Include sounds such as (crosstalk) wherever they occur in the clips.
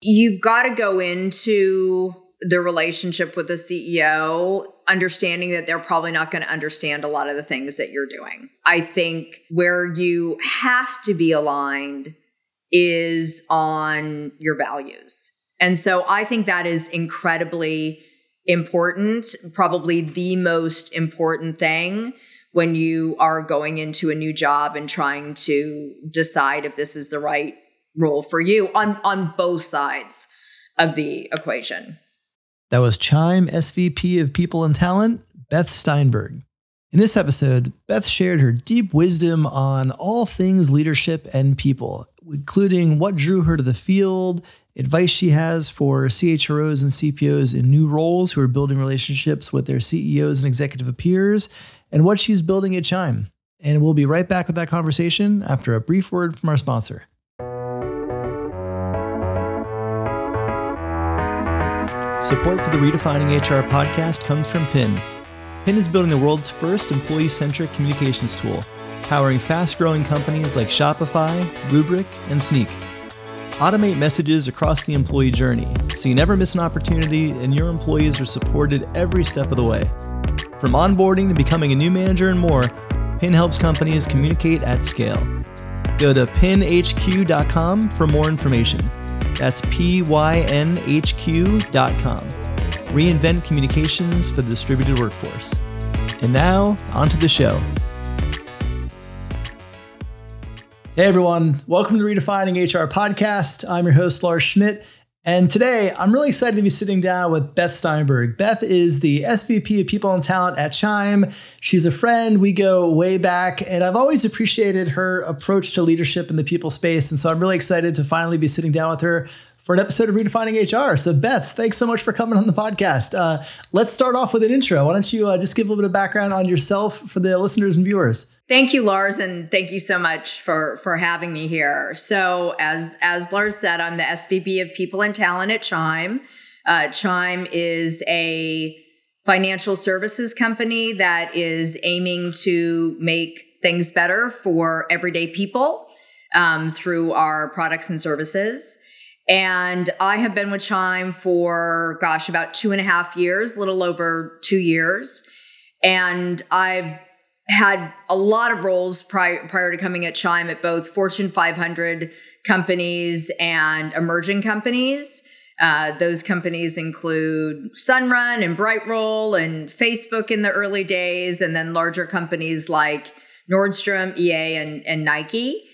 you've got to go into the relationship with the CEO understanding that they're probably not going to understand a lot of the things that you're doing. I think where you have to be aligned is on your values. And so I think that is incredibly important, probably the most important thing when you are going into a new job and trying to decide if this is the right role for you on on both sides of the equation. That was Chime SVP of People and Talent, Beth Steinberg. In this episode, Beth shared her deep wisdom on all things leadership and people, including what drew her to the field, advice she has for CHROs and CPOs in new roles who are building relationships with their CEOs and executive peers, and what she's building at Chime. And we'll be right back with that conversation after a brief word from our sponsor. Support for the Redefining HR podcast comes from Pyn. Pyn is building the world's first employee centric communications tool, powering fast growing companies like Shopify, Rubrik, and Snyk. Automate messages across the employee journey so you never miss an opportunity and your employees are supported every step of the way. From onboarding to becoming a new manager and more, Pyn helps companies communicate at scale. Go to pynhq.com for more information. That's pynhq.com. Reinvent communications for the distributed workforce. And now, onto the show. Hey everyone, welcome to Redefining HR podcast. I'm your host, Lars Schmidt. And today, I'm really excited to be sitting down with Beth Steinberg. Beth is the SVP of People and Talent at Chime. She's a friend. We go way back, and I've always appreciated her approach to leadership in the people space. And so I'm really excited to finally be sitting down with her for an episode of Redefining HR. So, Beth, thanks so much for coming on the podcast. Uh, let's start off with an intro. Why don't you uh, just give a little bit of background on yourself for the listeners and viewers? Thank you, Lars, and thank you so much for for having me here. So, as as Lars said, I'm the SVP of People and Talent at Chime. Uh, Chime is a financial services company that is aiming to make things better for everyday people um, through our products and services. And I have been with Chime for, gosh, about two and a half years, a little over two years. And I've had a lot of roles prior, prior to coming at Chime at both Fortune 500 companies and emerging companies. Uh, those companies include Sunrun and Brightroll and Facebook in the early days, and then larger companies like Nordstrom, EA, and, and Nike.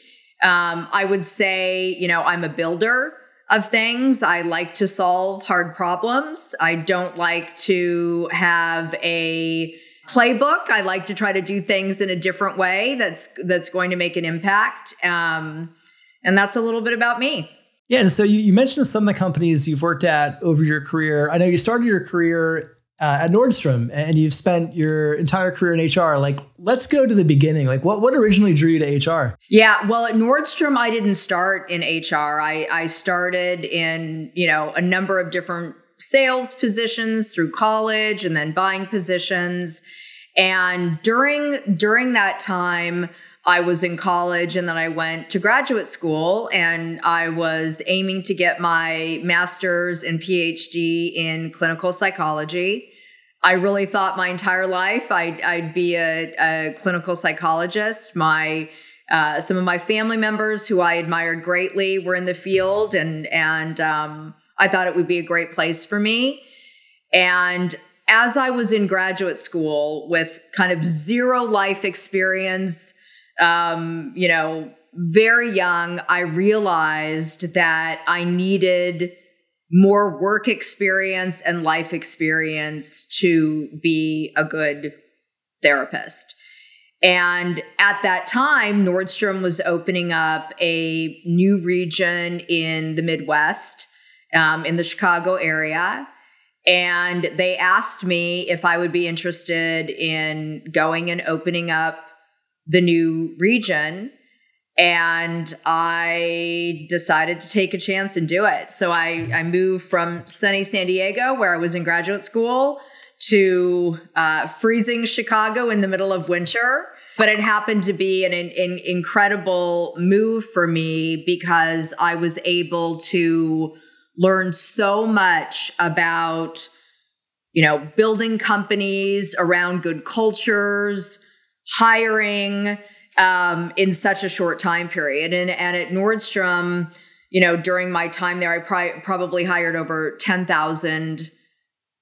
Um, I would say, you know, I'm a builder of things. I like to solve hard problems. I don't like to have a playbook. I like to try to do things in a different way that's that's going to make an impact. Um, and that's a little bit about me. Yeah, and so you, you mentioned some of the companies you've worked at over your career. I know you started your career uh, at Nordstrom and you've spent your entire career in HR. Like, let's go to the beginning. Like, what, what originally drew you to HR? Yeah, well, at Nordstrom, I didn't start in HR. I, I started in, you know, a number of different sales positions through college and then buying positions. And during during that time, I was in college and then I went to graduate school and I was aiming to get my master's and PhD in clinical psychology. I really thought my entire life I'd, I'd be a, a, clinical psychologist. My uh, some of my family members who I admired greatly were in the field, and and um, I thought it would be a great place for me. And as I was in graduate school with kind of zero life experience, um, you know, very young, I realized that I needed more work experience and life experience to be a good therapist. And at that time, Nordstrom was opening up a new region in the Midwest, um, in the Chicago area. And they asked me if I would be interested in going and opening up the new region. And I decided to take a chance and do it. So I, I moved from sunny San Diego, where I was in graduate school, to uh, freezing Chicago in the middle of winter. But it happened to be an, an incredible move for me because I was able to learned so much about you know building companies around good cultures hiring um, in such a short time period. And, and at nordstrom you know during my time there i pri- probably hired over 10000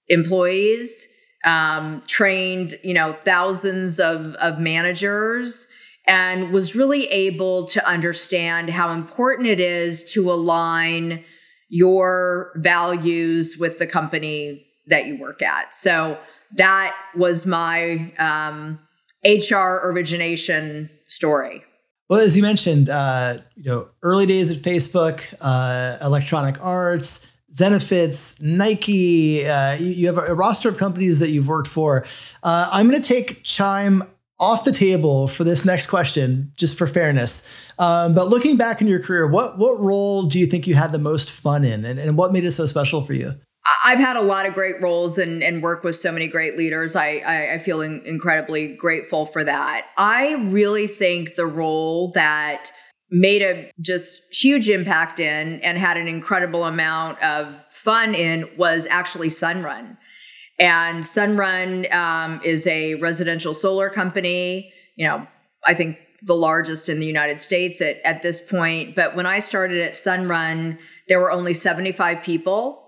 employees um, trained you know thousands of, of managers and was really able to understand how important it is to align your values with the company that you work at. So that was my um, HR origination story. Well, as you mentioned, uh, you know, early days at Facebook, uh, Electronic Arts, Zenefits, Nike. Uh, you, you, have a, a, roster of companies that you've worked for. Uh, I'm going to take Chime off the table for this next question, just for fairness. Um, but looking back in your career, what what role do you think you had the most fun in, and, and what made it so special for you? I've had a lot of great roles and, and work with so many great leaders. I, I, I feel in, incredibly grateful for that. I really think the role that made a just huge impact in and had an incredible amount of fun in was actually Sunrun. And Sunrun um, is a residential solar company. You know, I think the largest in the United States at, at this point. But when I started at Sunrun, there were only 75 people.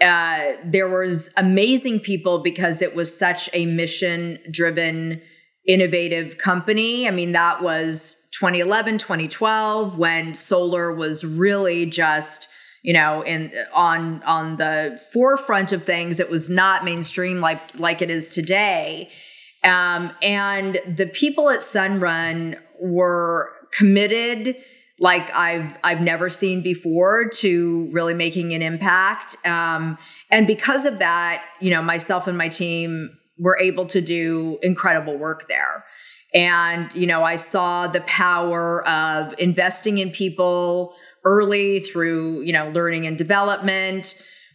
Uh, there was amazing people because it was such a mission driven, innovative company. I mean, that was 2011, 2012 when solar was really just you know in on on the forefront of things it was not mainstream like like it is today um, and the people at sunrun were committed like I've I've never seen before to really making an impact. Um, and because of that, you know, myself and my team were able to do incredible work there. And you know, I saw the power of investing in people early through you know learning and development.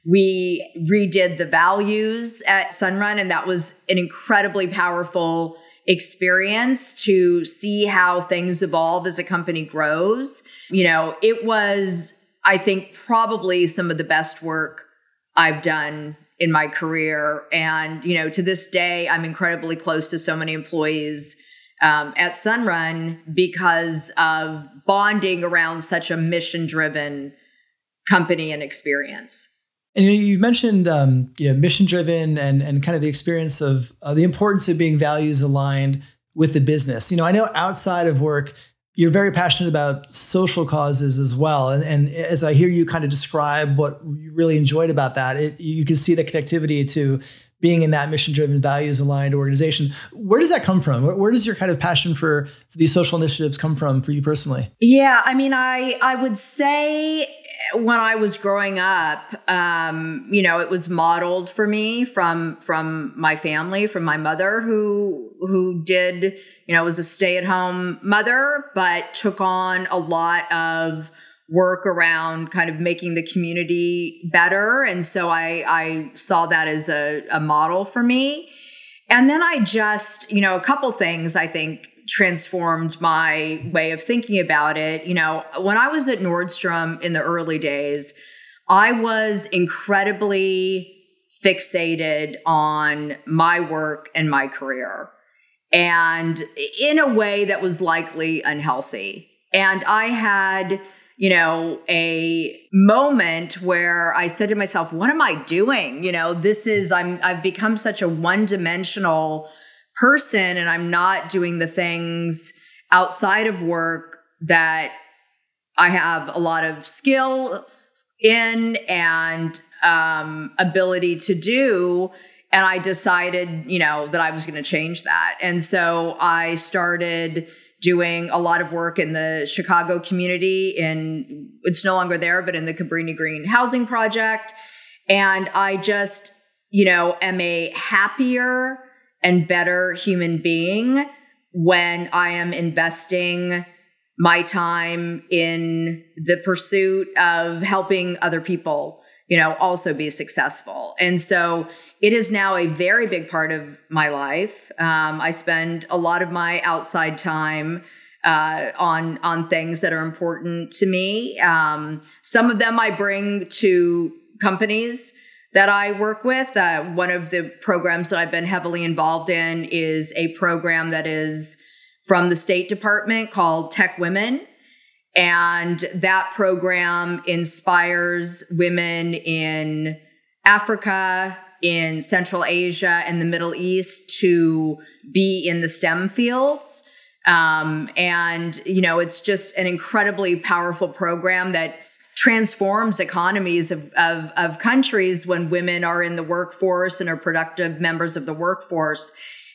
We redid the values at Sunrun, and that was an incredibly powerful experience to see how things evolve as a company grows. You know, it was, I think, probably some of the best work I've done in my career. And, you know, to this day, I'm incredibly close to so many employees um, at Sunrun because of bonding around such a mission driven company and experience. And you mentioned um, you know mission driven and and kind of the experience of uh, the importance of being values aligned with the business. You know, I know outside of work, you're very passionate about social causes as well. And, and as I hear you kind of describe what you really enjoyed about that, it, you can see the connectivity to being in that mission driven, values aligned organization. Where does that come from? Where, where does your kind of passion for, for these social initiatives come from for you personally? Yeah, I mean, I I would say when I was growing up, um, you know, it was modeled for me from from my family, from my mother, who who did, you know, was a stay at home mother, but took on a lot of work around kind of making the community better, and so I I saw that as a, a model for me. And then I just, you know, a couple things I think transformed my way of thinking about it. You know, when I was at Nordstrom in the early days, I was incredibly fixated on my work and my career, and in a way that was likely unhealthy. And I had, you know, a moment where I said to myself, what am I doing? You know, this is, I'm, I've become such a one dimensional person and I'm not doing the things outside of work that I have a lot of skill in and um, ability to do. And I decided, you know, that I was going to change that. And so I started doing a lot of work in the Chicago community in it's no longer there, but in the Cabrini Green Housing Project. And I just, you know, am a happier, and better human being when I am investing my time in the pursuit of helping other people, you know, also be successful. And so it is now a very big part of my life. Um, I spend a lot of my outside time uh, on on things that are important to me. Um, some of them I bring to companies that I work with. Uh, one of the programs that I've been heavily involved in is a program that is from the State Department called Tech Women. And that program inspires women in Africa, in Central Asia, and the Middle East to be in the STEM fields. Um, and, you know, it's just an incredibly powerful program that transforms economies of, of, of countries when women are in the workforce and are productive members of the workforce.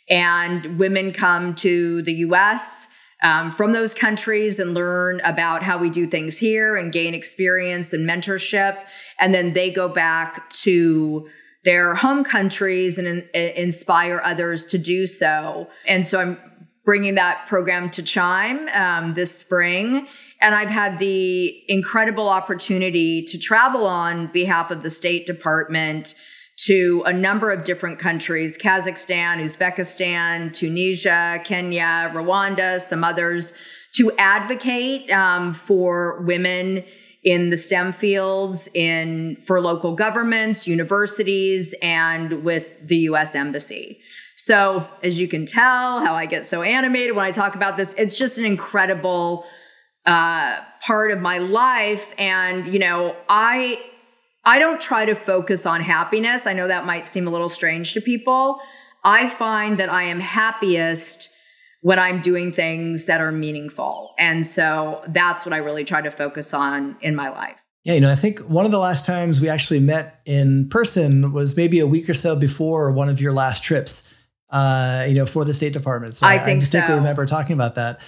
And women come to the US um, from those countries and learn about how we do things here and gain experience and mentorship. And then they go back to their home countries and in, inspire others to do so. And so I'm bringing that program to Chime um, this spring. And I've had the incredible opportunity to travel on behalf of the State Department to a number of different countries Kazakhstan, Uzbekistan, Tunisia, Kenya, Rwanda, some others to advocate um, for women in the STEM fields in for local governments, universities, and with the US Embassy. So, as you can tell, how I get so animated when I talk about this, it's just an incredible uh, part of my life. And, you know, I, I don't try to focus on happiness. I know that might seem a little strange to people. I find that I am happiest when I'm doing things that are meaningful. And so that's what I really try to focus on in my life. Yeah, you know, I think one of the last times we actually met in person was maybe a week or so before one of your last trips, uh, you know, for the State Department. So I, I think I distinctly so. remember talking about that.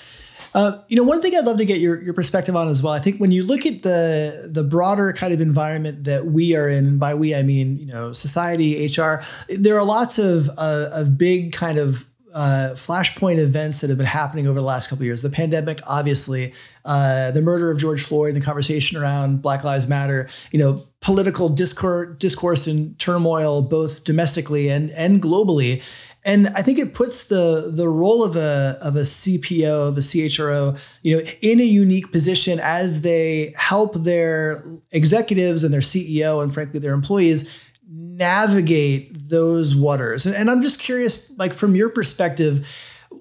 Uh, you know, one thing I'd love to get your, your perspective on as well. I think when you look at the the broader kind of environment that we are in, and by we I mean you know society, HR, there are lots of uh, of big kind of uh, flashpoint events that have been happening over the last couple years. The pandemic, obviously, uh, the murder of George Floyd, the conversation around Black Lives Matter, you know, political discourse, discourse and turmoil, both domestically and and globally. And I think it puts the the role of a of a CPO of a CHRO, you know, in a unique position as they help their executives and their CEO and frankly their employees navigate those waters. And, and I'm just curious, like from your perspective,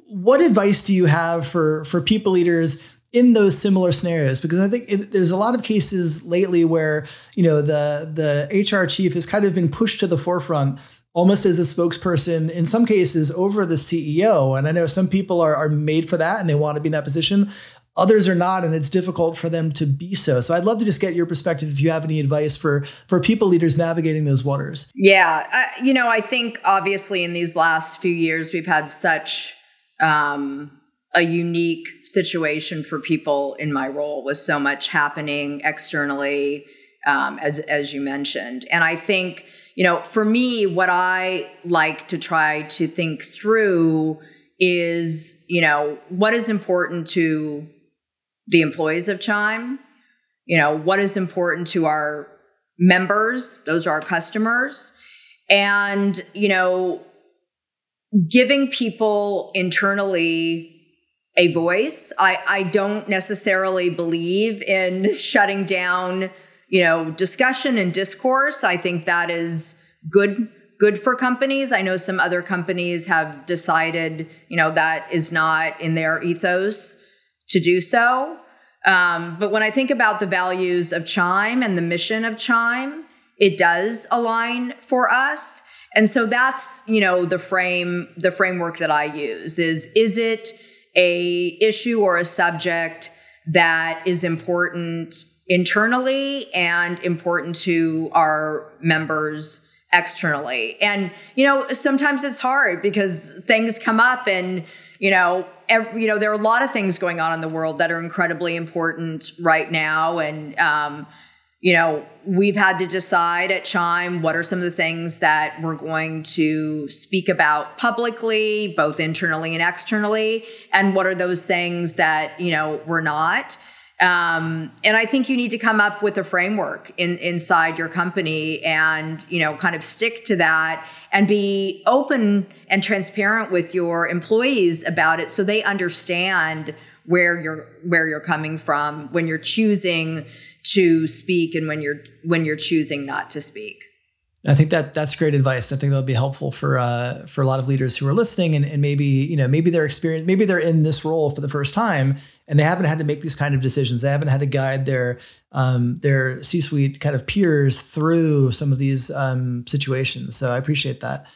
what advice do you have for for people leaders in those similar scenarios because I think it, there's a lot of cases lately where you know the the HR chief has kind of been pushed to the forefront almost as a spokesperson in some cases over the CEO. And I know some people are, are made for that and they want to be in that position. Others are not, and it's difficult for them to be so. So I'd love to just get your perspective if you have any advice for for people leaders navigating those waters. Yeah, uh, you know, I think obviously in these last few years we've had such um, a unique situation for people in my role with so much happening externally, um, as as you mentioned, and I think you know, for me, what I like to try to think through is, you know, what is important to the employees of Chime? You know, what is important to our members? Those are our customers. And, you know, giving people internally a voice. I, I don't necessarily believe in (laughs) shutting down you know, discussion and discourse. I think that is good good for companies. I know some other companies have decided, you know, that is not in their ethos to do so. Um, but when I think about the values of Chime and the mission of Chime, it does align for us. And so that's, you know, the frame, the framework that I use is, is it a issue or a subject that is important internally and important to our members externally. And you know, sometimes it's hard because things come up and you know, every, you know, there are a lot of things going on in the world that are incredibly important right now and um you know, we've had to decide at Chime what are some of the things that we're going to speak about publicly, both internally and externally, and what are those things that, you know, we're not. Um, and I think you need to come up with a framework in, inside your company and, you know, kind of stick to that and be open and transparent with your employees about it so they understand where you're where you're coming from when you're choosing to speak and when you're when you're choosing not to speak. I think that that's great advice. I think that'll be helpful for uh, for a lot of leaders who are listening, and, and maybe you know maybe they're experience maybe they're in this role for the first time, and they haven't had to make these kind of decisions. They haven't had to guide their um, their C suite kind of peers through some of these um, situations. So I appreciate that.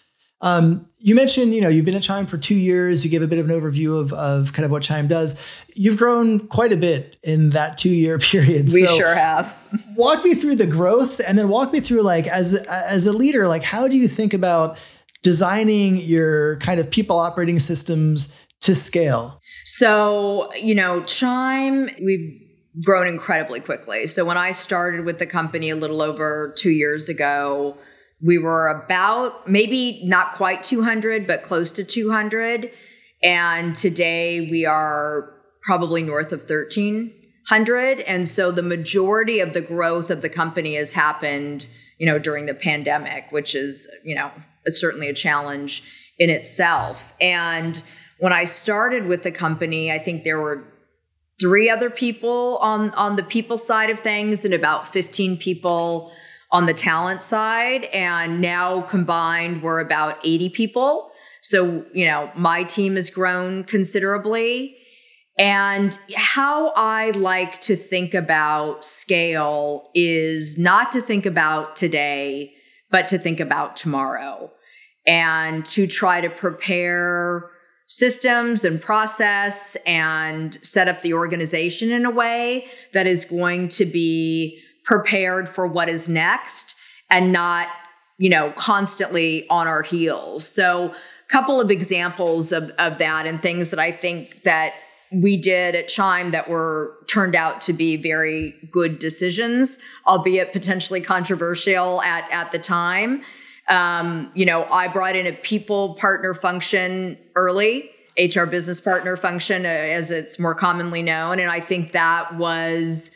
Um, you mentioned, you know, you've been at Chime for two years. You gave a bit of an overview of, of kind of what Chime does. You've grown quite a bit in that two year (laughs) period. We so sure have. walk me through the growth, and then walk me through like as as a leader, like how do you think about designing your kind of people operating systems to scale? So, you know, Chime, we've grown incredibly quickly. So when I started with the company a little over two years ago we were about maybe not quite 200, but close to 200. And today we are probably north of 1300. And so the majority of the growth of the company has happened, you know, during the pandemic, which is, you know, certainly a challenge in itself. And when I started with the company, I think there were three other people on on the people side of things and about 15 people on the talent side. And now combined, we're about 80 people. So, you know, my team has grown considerably. And how I like to think about scale is not to think about today, but to think about tomorrow and to try to prepare systems and process and set up the organization in a way that is going to be prepared for what is next and not you know constantly on our heels. So a couple of examples of, of that and things that i think that we did at chime that were turned out to be very good decisions albeit potentially controversial at, at the time um, you know i brought in a people partner function early hr business partner function uh, as it's more commonly known and i think that was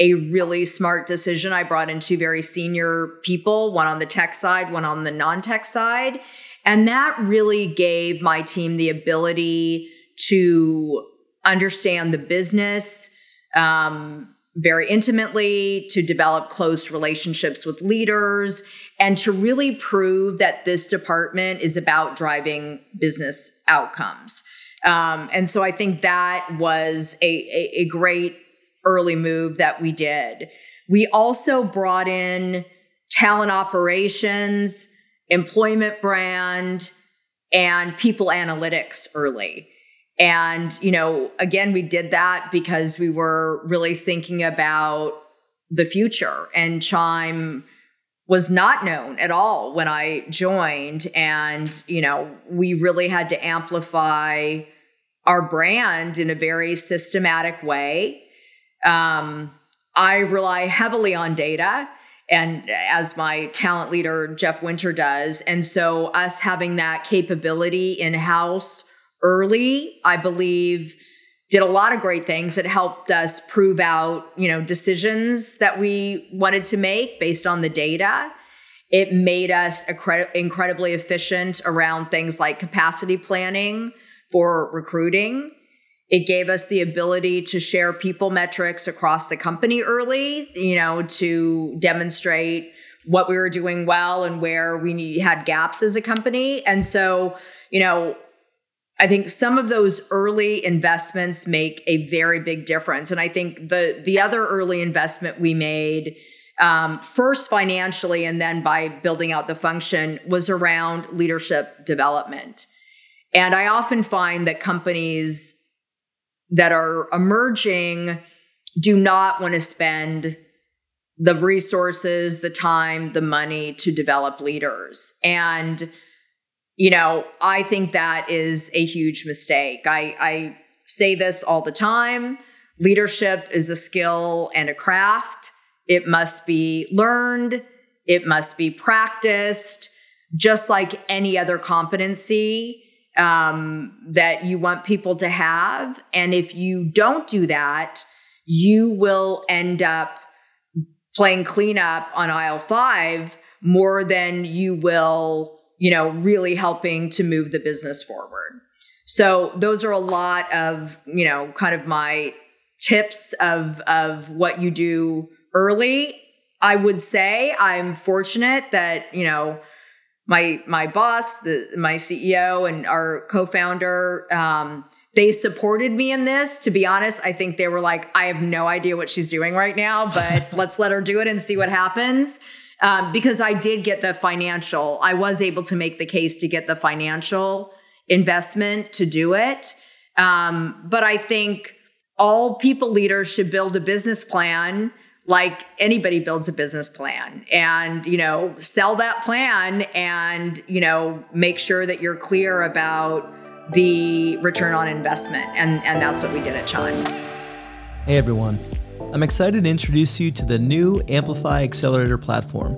a really smart decision. I brought in two very senior people, one on the tech side, one on the non tech side. And that really gave my team the ability to understand the business um, very intimately, to develop close relationships with leaders, and to really prove that this department is about driving business outcomes. Um, and so I think that was a, a, a great early move that we did. We also brought in talent operations, employment brand, and people analytics early. And, you know, again, we did that because we were really thinking about the future. And Chime was not known at all when I joined. And, you know, we really had to amplify our brand in a very systematic way um, I rely heavily on data and as my talent leader Jeff Winter does. And so us having that capability in house early, I believe did a lot of great things It helped us prove out, you know, decisions that we wanted to make based on the data. It made us incredibly efficient around things like capacity planning for recruiting. It gave us the ability to share people metrics across the company early, you know, to demonstrate what we were doing well and where we need, had gaps as a company. And so, you know, I think some of those early investments make a very big difference. And I think the the other early investment we made, um, first financially and then by building out the function, was around leadership development. And I often find that companies that are emerging do not want to spend the resources, the time, the money to develop leaders. And, you know, I think that is a huge mistake. I, I say this all the time leadership is a skill and a craft, it must be learned, it must be practiced, just like any other competency um, that you want people to have. And if you don't do that, you will end up playing cleanup on aisle five more than you will, you know, really helping to move the business forward. So those are a lot of, you know, kind of my tips of of what you do early. I would say I'm fortunate that, you know, my my boss, the my CEO and our co-founder um, they supported me in this. To be honest, I think they were like, I have no idea what she's doing right now, but (laughs) let's let her do it and see what happens. Um, because I did get the financial, I was able to make the case to get the financial investment to do it. Um, but I think all people leaders should build a business plan like anybody builds a business plan and you know sell that plan and you know make sure that you're clear about the return on investment and and that's what we did at chime hey everyone i'm excited to introduce you to the new amplify accelerator platform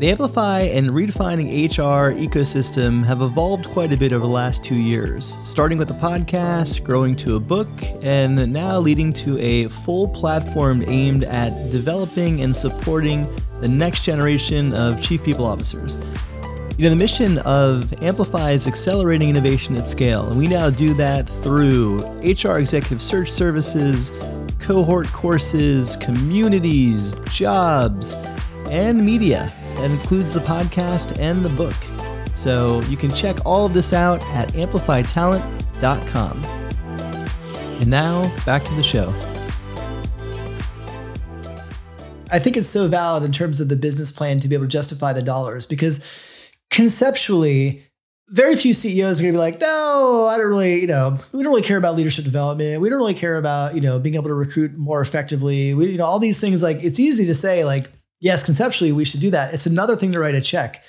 the Amplify and redefining HR ecosystem have evolved quite a bit over the last two years, starting with a podcast, growing to a book, and now leading to a full platform aimed at developing and supporting the next generation of chief people officers. You know, the mission of Amplify is accelerating innovation at scale, and we now do that through HR executive search services, cohort courses, communities, jobs, and media. That includes the podcast and the book. So you can check all of this out at amplifytalent.com. And now back to the show. I think it's so valid in terms of the business plan to be able to justify the dollars because conceptually, very few CEOs are going to be like, no, I don't really, you know, we don't really care about leadership development. We don't really care about, you know, being able to recruit more effectively. We, you know, all these things like it's easy to say like, yes, conceptually we should do that. It's another thing to write a check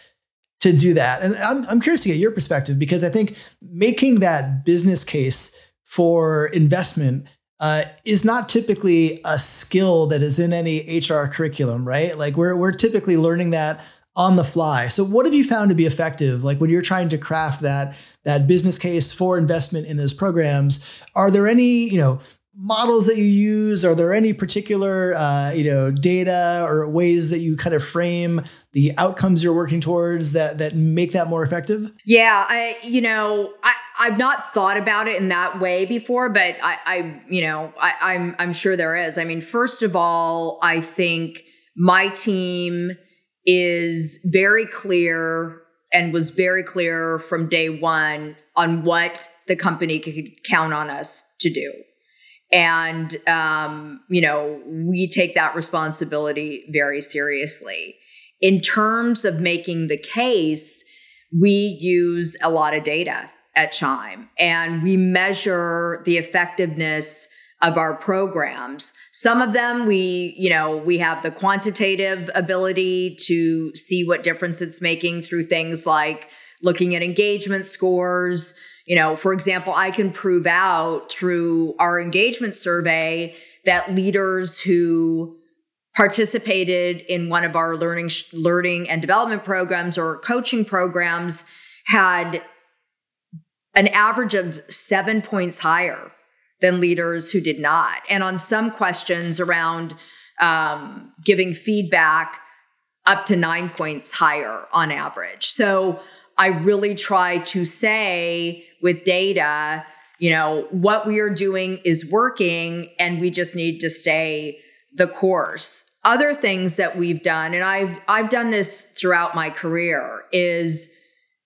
to do that. And I'm, I'm curious to get your perspective because I think making that business case for investment uh, is not typically a skill that is in any HR curriculum, right? Like we're, we're typically learning that on the fly. So what have you found to be effective? Like when you're trying to craft that, that business case for investment in those programs, are there any, you know, models that you use? Are there any particular uh, you know data or ways that you kind of frame the outcomes you're working towards that that make that more effective? Yeah, I you know I I've not thought about it in that way before, but I I you know I, I'm I'm sure there is. I mean, first of all, I think my team is very clear and was very clear from day one on what the company could count on us to do and, um, you know, we take that responsibility very seriously. In terms of making the case, we use a lot of data at Chime and we measure the effectiveness of our programs. Some of them we, you know, we have the quantitative ability to see what difference it's making through things like looking at engagement scores, you know, for example, I can prove out through our engagement survey that leaders who participated in one of our learning learning and development programs or coaching programs had an average of 7 points higher than leaders who did not. And on some questions around um, giving feedback, up to nine points higher on average. So I really try to say with data, you know, what we are doing is working and we just need to stay the course. Other things that we've done, and I've I've done this throughout my career, is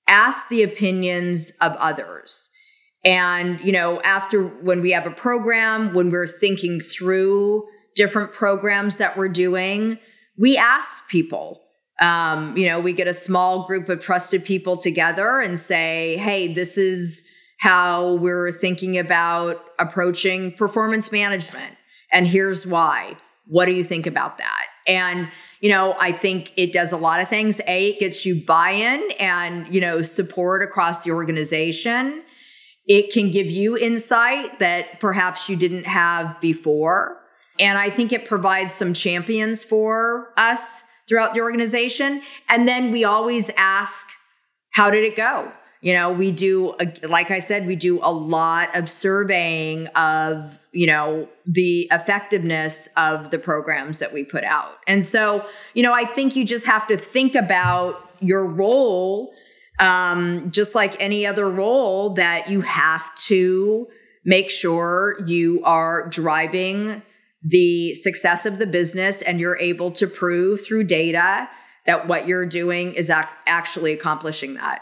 ask the opinions of others. And, you know, after when we have a program, when we're thinking through different programs that we're doing, we ask people, um, you know, we get a small group of trusted people together and say, hey, this is how we're thinking about approaching performance management. And here's why. What do you think about that? And, you know, I think it does a lot of things. A, it gets you buy in and, you know, support across the organization. It can give you insight that perhaps you didn't have before. And I think it provides some champions for us throughout the organization. And then we always ask, how did it go? You know, we do, like I said, we do a lot of surveying of, you know, the effectiveness of the programs that we put out. And so, you know, I think you just have to think about your role um, just like any other role, that you have to make sure you are driving the success of the business and you're able to prove through data that what you're doing is ac- actually accomplishing that.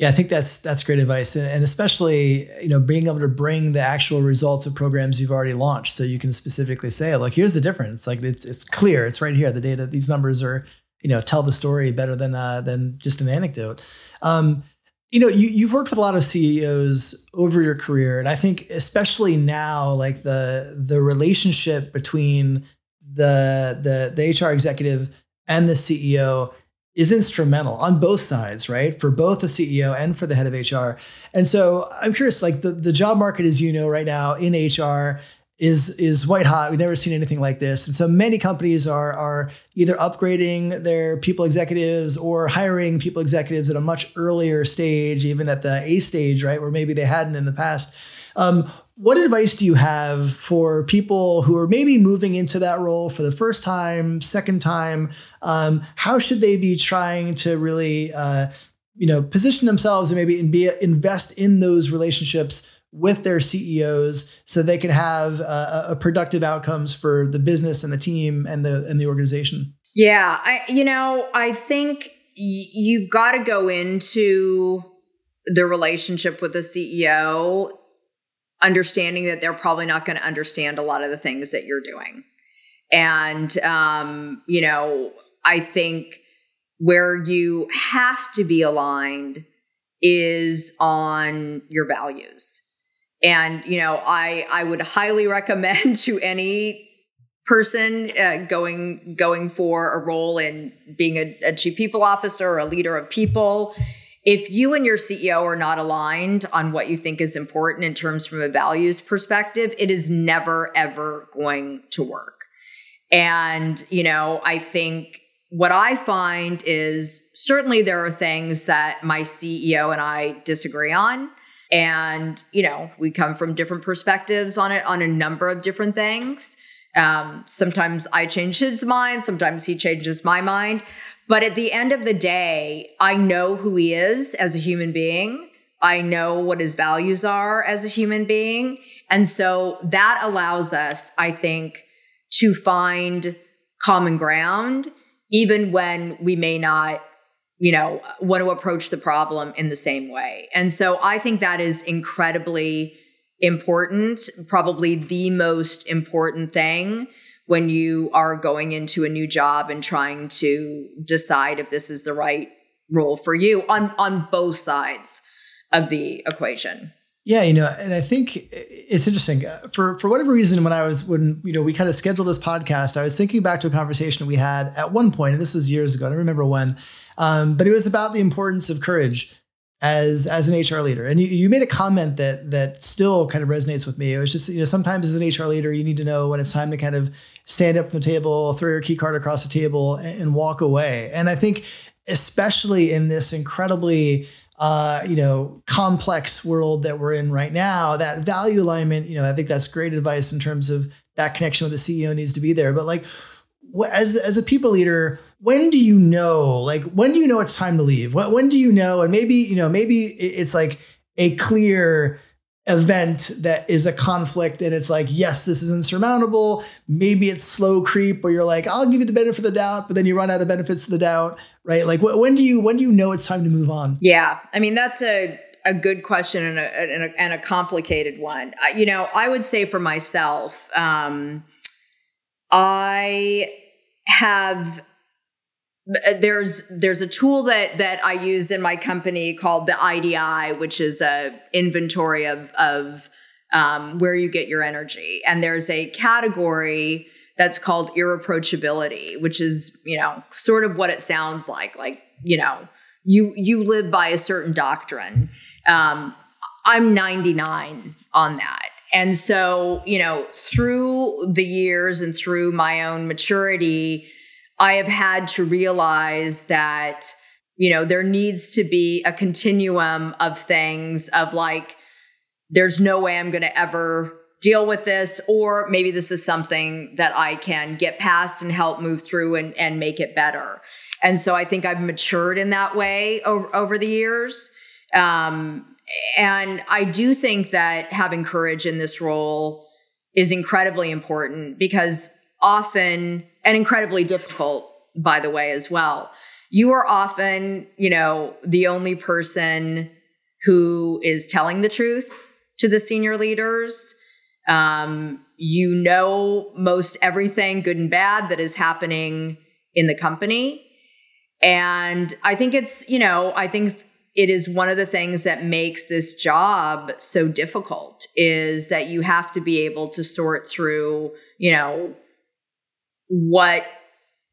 Yeah, I think that's that's great advice, and especially you know being able to bring the actual results of programs you've already launched, so you can specifically say like, here's the difference. Like it's it's clear, it's right here. The data, these numbers are you know tell the story better than uh, than just an anecdote. Um, you know, you you've worked with a lot of CEOs over your career, and I think especially now, like the the relationship between the the the HR executive and the CEO is instrumental on both sides, right? For both the CEO and for the head of HR. And so I'm curious, like the, the job market, as you know, right now in HR is is white hot. We've never seen anything like this. And so many companies are are either upgrading their people executives or hiring people executives at a much earlier stage, even at the A stage, right? Where maybe they hadn't in the past. Um, what advice do you have for people who are maybe moving into that role for the first time, second time? Um, how should they be trying to really, uh, you know, position themselves and maybe and be invest in those relationships with their CEOs so they can have uh, a productive outcomes for the business and the team and the and the organization? Yeah, I you know I think y- you've got to go into the relationship with the CEO understanding that they're probably not going to understand a lot of the things that you're doing. And, um, you know, I think where you have to be aligned is on your values. And, you know, I, I would highly recommend (laughs) to any person uh, going going for a role in being a, a chief people officer or a leader of people if you and your CEO are not aligned on what you think is important in terms from a values perspective, it is never, ever going to work. And, you know, I think what I find is certainly there are things that my CEO and I disagree on. And, you know, we come from different perspectives on it on a number of different things. Um, sometimes I change his mind, sometimes he changes my mind. But at the end of the day, I know who he is as a human being. I know what his values are as a human being. And so that allows us, I think, to find common ground, even when we may not, you know, want to approach the problem in the same way. And so I think that is incredibly important, probably the most important thing when you are going into a new job and trying to decide if this is the right role for you on on both sides of the equation. Yeah, you know, and I think it's interesting for for whatever reason. When I was when you know we kind of scheduled this podcast, I was thinking back to a conversation we had at one point, and this was years ago. I don't remember when, um, but it was about the importance of courage as as an HR leader. And you, you made a comment that that still kind of resonates with me. It was just you know sometimes as an HR leader you need to know when it's time to kind of stand up from the table, throw your key card across the table, and, and walk away. And I think especially in this incredibly uh, you know complex world that we're in right now, that value alignment. You know I think that's great advice in terms of that connection with the CEO needs to be there. But like as as a people leader when do you know like when do you know it's time to leave? When, when do you know? And maybe you know maybe it's like a clear event that is a conflict and it's like yes this is insurmountable. Maybe it's slow creep where you're like i'll give you the benefit of the doubt but then you run out of benefits of the doubt right? Like when do you when do you know it's time to move on? Yeah. I mean that's a a good question and a, and a, and a complicated one. You know i would say for myself um, i have uh, there's there's a tool that that I use in my company called the IDI, which is a inventory of of um, where you get your energy, and there's a category that's called irreproachability, which is you know sort of what it sounds like, like you know you you live by a certain doctrine. Um, I'm 99 on that. And so, you know, through the years and through my own maturity, I have had to realize that, you know, there needs to be a continuum of things of like, there's no way I'm going to ever deal with this, or maybe this is something that I can get past and help move through and, and make it better. And so I think I've matured in that way over, over the years. Um, and I do think that having courage in this role is incredibly important because often and incredibly difficult, by the way, as well. You are often, you know, the only person who is telling the truth to the senior leaders. Um, you know most everything, good and bad, that is happening in the company. And I think it's, you know, I think it is one of the things that makes this job so difficult is that you have to be able to sort through, you know, what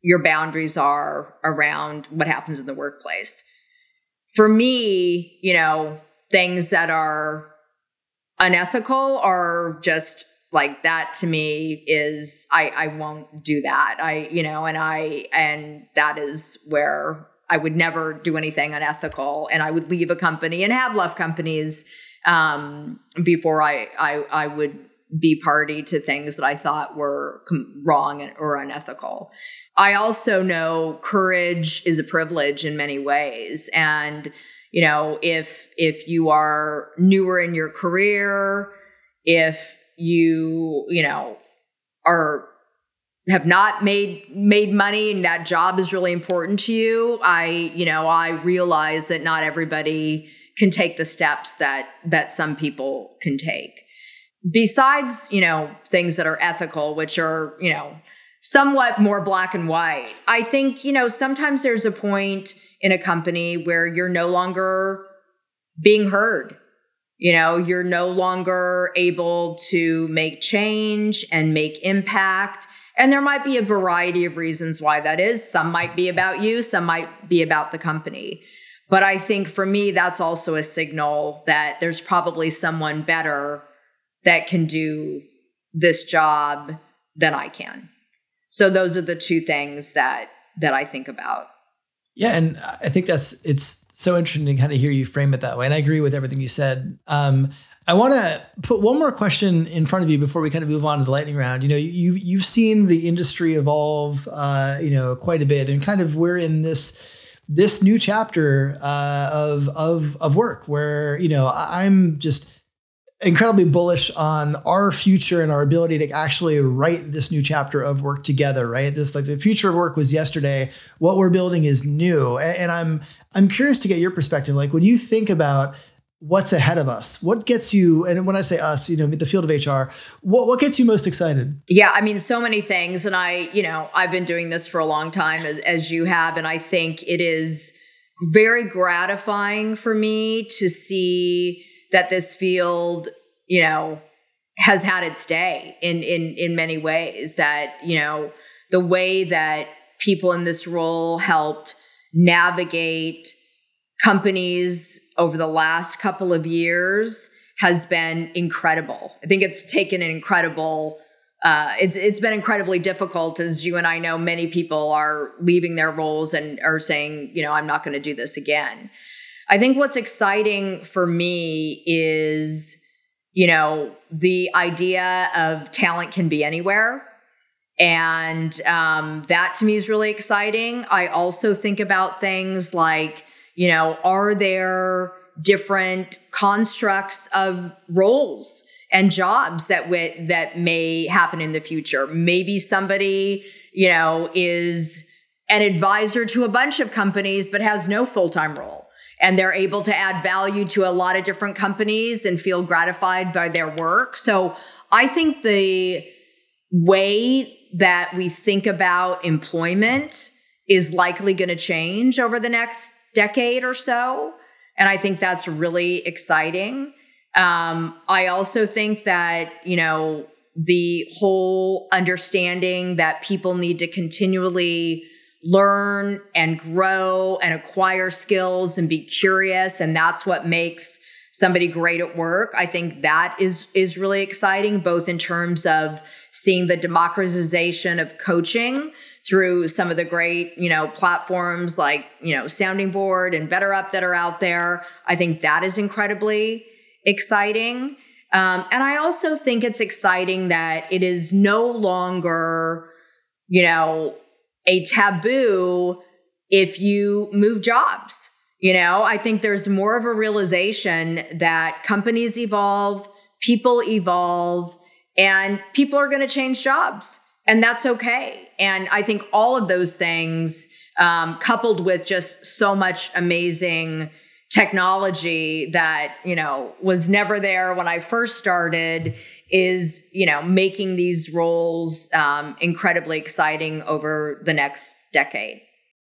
your boundaries are around what happens in the workplace. For me, you know, things that are unethical are just like that to me is I I won't do that. I you know and I and that is where I would never do anything unethical and I would leave a company and have left companies um, before I, I I would be party to things that I thought were com- wrong or unethical. I also know courage is a privilege in many ways and you know if if you are newer in your career if you you know are have not made made money and that job is really important to you i you know i realize that not everybody can take the steps that that some people can take. Besides you know things that are ethical which are you know somewhat more black and white i think you know sometimes there's a point in a company where you're no longer being heard. You know you're no longer able to make change and make impact and there might be a variety of reasons why that is some might be about you some might be about the company but i think for me that's also a signal that there's probably someone better that can do this job than I can. So those are the two things that that I think about. Yeah, and I think that's it's so interesting to kind of hear you frame it that way. And I agree with everything you said. Um, I want to put one more question in front of you before we kind of move on to the lightning round. You know, you've you've seen the industry evolve, uh, you know, quite a bit, and kind of we're in this this new chapter uh, of of of work where you know I'm just incredibly bullish on our future and our ability to actually write this new chapter of work together right? This like the future of work was yesterday. What we're building is new. And, and i'm i'm curious to get your perspective. Like when you think about what's ahead of us? What gets you and when i say us you know the field of hr what, what gets you most excited? Yeah i mean so many things and i you know i've been doing this for a long time as, as you have and i think it is very gratifying for me to see that this field, you know, has had its day in in in many ways that, you know, the way that people in this role helped navigate companies over the last couple of years has been incredible. I think it's taken an incredible uh, it's it's been incredibly difficult as you and I know many people are leaving their roles and are saying, you know, I'm not going to do this again. I think what's exciting for me is, you know, the idea of talent can be anywhere. And um, that to me is really exciting. I also think about things like, you know, are there different constructs of roles and jobs that w- that may happen in the future? Maybe somebody, you know, is an advisor to a bunch of companies but has no full time role and they're able to add value to a lot of different companies and feel gratified by their work. So I think the way that we think about employment is likely going to change over the next decade or so. And I think that's really exciting. Um, I also think that, you know, the whole understanding that people need to continually learn and grow and acquire skills and be curious and that's what makes somebody great at work i think that is is really exciting both in terms of seeing the democratization of coaching through some of the great you know platforms like you know sounding board and BetterUp that are out there i think that is incredibly exciting um, and i also think it's exciting that it is no longer you know a taboo if you move jobs. You know, I think there's more of a realization that companies evolve, people evolve, and people are going to change jobs. And that's okay. And I think all of those things, um, coupled with just so much amazing technology that, you know, was never there when I first started, is, you know, making these roles um, incredibly exciting over the next decade.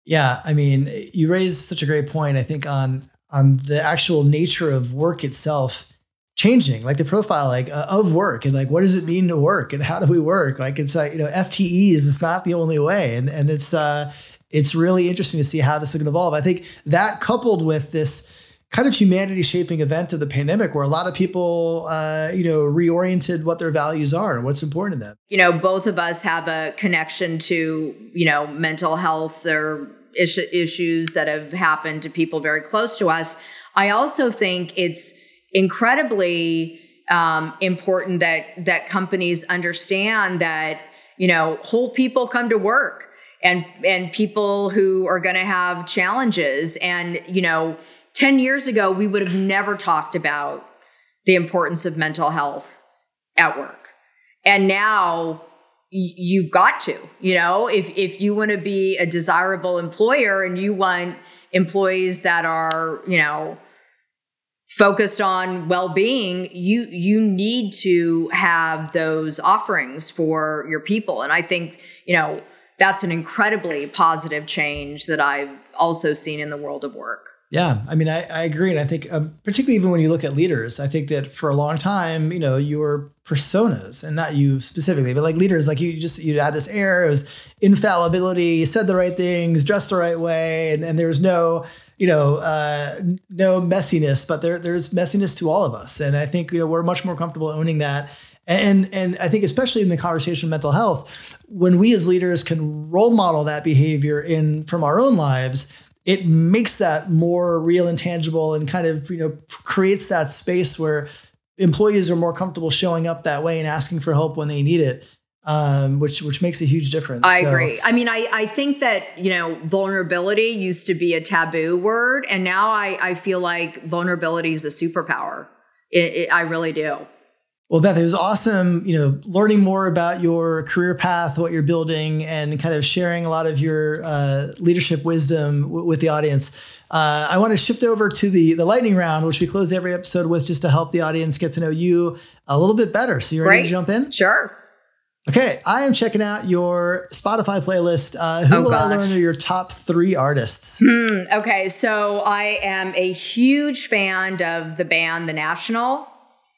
Yeah, I mean, you raised such a great point. I think on on the actual nature of work itself changing, like the profile like uh, of work, and like what does it mean to work, and how do we work? Like it's like you know FTEs is not the only way, and and it's uh it's really interesting to see how this is going to evolve. I think that coupled with this kind of humanity shaping event of the pandemic where a lot of people uh, you know reoriented what their values are and what's important to them you know both of us have a connection to you know mental health or is- issues that have happened to people very close to us i also think it's incredibly um, important that that companies understand that you know whole people come to work and and people who are going to have challenges and you know 10 years ago, we would have never talked about the importance of mental health at work. And now you've got to, you know, if, if you want to be a desirable employer and you want employees that are, you know, focused on well-being you you need to have those offerings for your people. And i think you know that's an incredibly positive change that i've also seen in the world of work. Yeah, I mean, I, I agree, and I think um, particularly even when you look at leaders, I think that for a long time, you know, your personas, and not you specifically, but like leaders, like you just you had this air, it was infallibility, you said the right things, dressed the right way, and, and there was no, you know, uh, no messiness, but there there's messiness to all of us, and I think you know we're much more comfortable owning that. And and I think especially in the conversation of mental health, when we as leaders can role model that behavior in from our own lives, it makes that more real and tangible and kind of you know creates that space where employees are more comfortable showing up that way and asking for help when they need it um, which which makes a huge difference i so, agree i mean I, I think that you know vulnerability used to be a taboo word and now i, I feel like vulnerability is a superpower it, it, i really do well, Beth, it was awesome, you know, learning more about your career path, what you're building, and kind of sharing a lot of your uh, leadership wisdom w- with the audience. Uh, I want to shift over to the the lightning round, which we close every episode with, just to help the audience get to know you a little bit better. So you ready Great. to jump in? Sure. Okay, I am checking out your Spotify playlist. Uh, who oh, will gosh. I learn are your top three artists? Hmm, okay, so I am a huge fan of the band The National.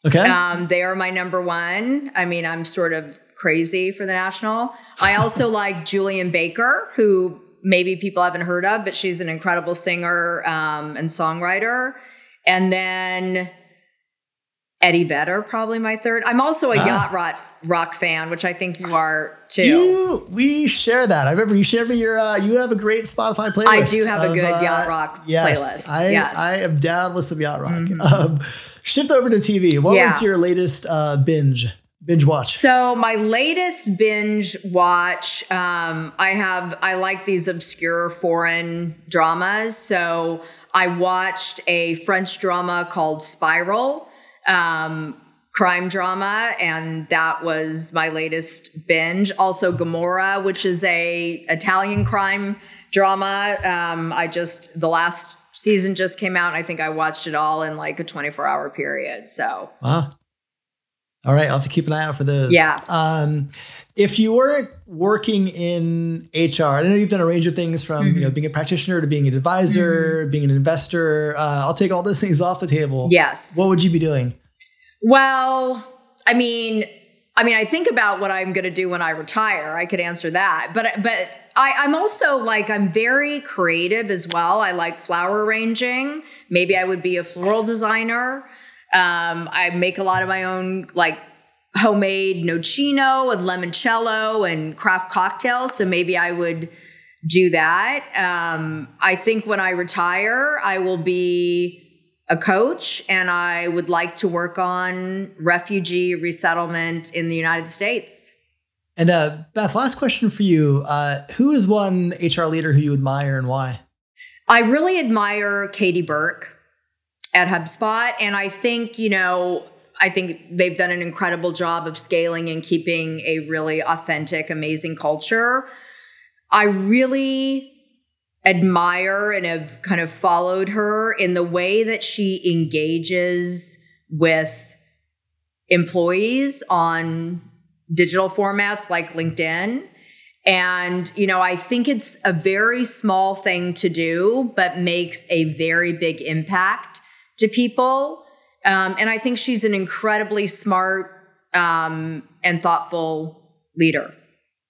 Okay. Um, they are my number one. I mean, I'm sort of crazy for the national. I also (laughs) like Julien Baker, who maybe people haven't heard of, but she's an incredible singer um, and songwriter. And then Eddie Vedder, probably my third. I'm also a ah. yacht rock, rock fan, which I think you are too. You, we share that. I remember you shared me your. Uh, you have a great Spotify playlist. I do have of, a good uh, yacht rock yes, playlist. I, yes, I am down with some yacht rock. Mm-hmm. Um, shift over to TV. What yeah. was your latest uh, binge? binge watch? So my latest binge watch, um, I have I like these obscure foreign dramas. So I watched a French drama called Spiral um, crime drama, and that was my latest binge. Also, Gomorrah, which is a Italian crime drama. Um, I just the last season just came out. And I think I watched it all in like a 24 hour period. So, wow. All right, I'll have to keep an eye out for those. Yeah. Um, if you weren't working in HR, I know you've done a range of things from mm-hmm. you know being a practitioner to being an advisor, mm-hmm. being an investor. Uh, I'll take all those things off the table. Yes. What would you be doing? Well, I mean, I mean, I think about what I'm going to do when I retire. I could answer that, but but I, am also like I'm very creative as well. I like flower arranging. Maybe I would be a floral designer. Um, I make a lot of my own like homemade nocino and limoncello and craft cocktails. So maybe I would do that. Um, I think when I retire, I will be a coach and I would like to work on refugee resettlement in the United States. And uh, Beth, last question for you: uh, Who is one HR leader who you admire and why? I really admire Katie Burke at HubSpot, and I think you know I think they've done an incredible job of scaling and keeping a really authentic, amazing culture. I really admire and have kind of followed her in the way that she engages with employees on digital formats like LinkedIn. And, you know, I think it's a very small thing to do, but makes a very big impact to people. Um, and I think she's an incredibly smart um, and thoughtful leader.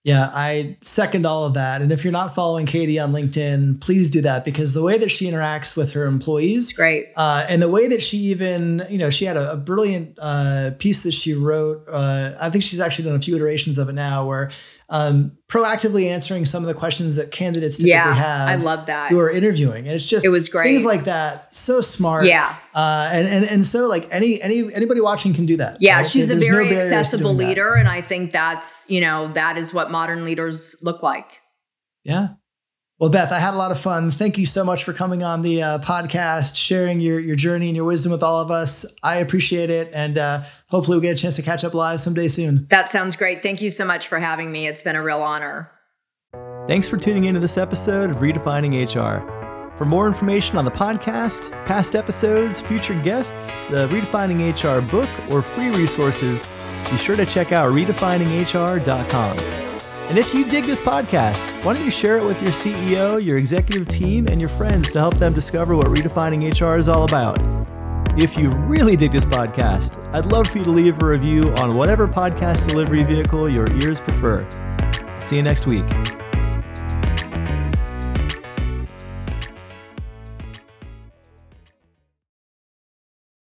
Yeah, I second all of that. And if you're not following Katie on LinkedIn, please do that because the way that she interacts with her employees, great, uh, and the way that she even, you know, she had a, a brilliant uh, piece that she wrote. Uh, I think she's actually done a few iterations of it now, where um, proactively answering some of the questions that candidates typically yeah, have. I love that. Who are interviewing, and it's just it was great. Things like that, so smart. Yeah, uh, and and and so like any any anybody watching can do that. Yeah, right? she's There's a very no accessible leader, that. and I think that's you know that is what modern leaders look like. Yeah, well, Beth, I had a lot of fun. Thank you so much for coming on the uh, podcast, sharing your your journey and your wisdom with all of us. I appreciate it, and uh, hopefully, we'll get a chance to catch up live someday soon. That sounds great. Thank you so much for having me. It's been a real honor. Thanks for tuning into this episode of Redefining HR. For more information on the podcast, past episodes, future guests, the Redefining HR book, or free resources, be sure to check out redefininghr.com. And if you dig this podcast, why don't you share it with your CEO, your executive team, and your friends to help them discover what redefining HR is all about? If you really dig this podcast, I'd love for you to leave a review on whatever podcast delivery vehicle your ears prefer. See you next week.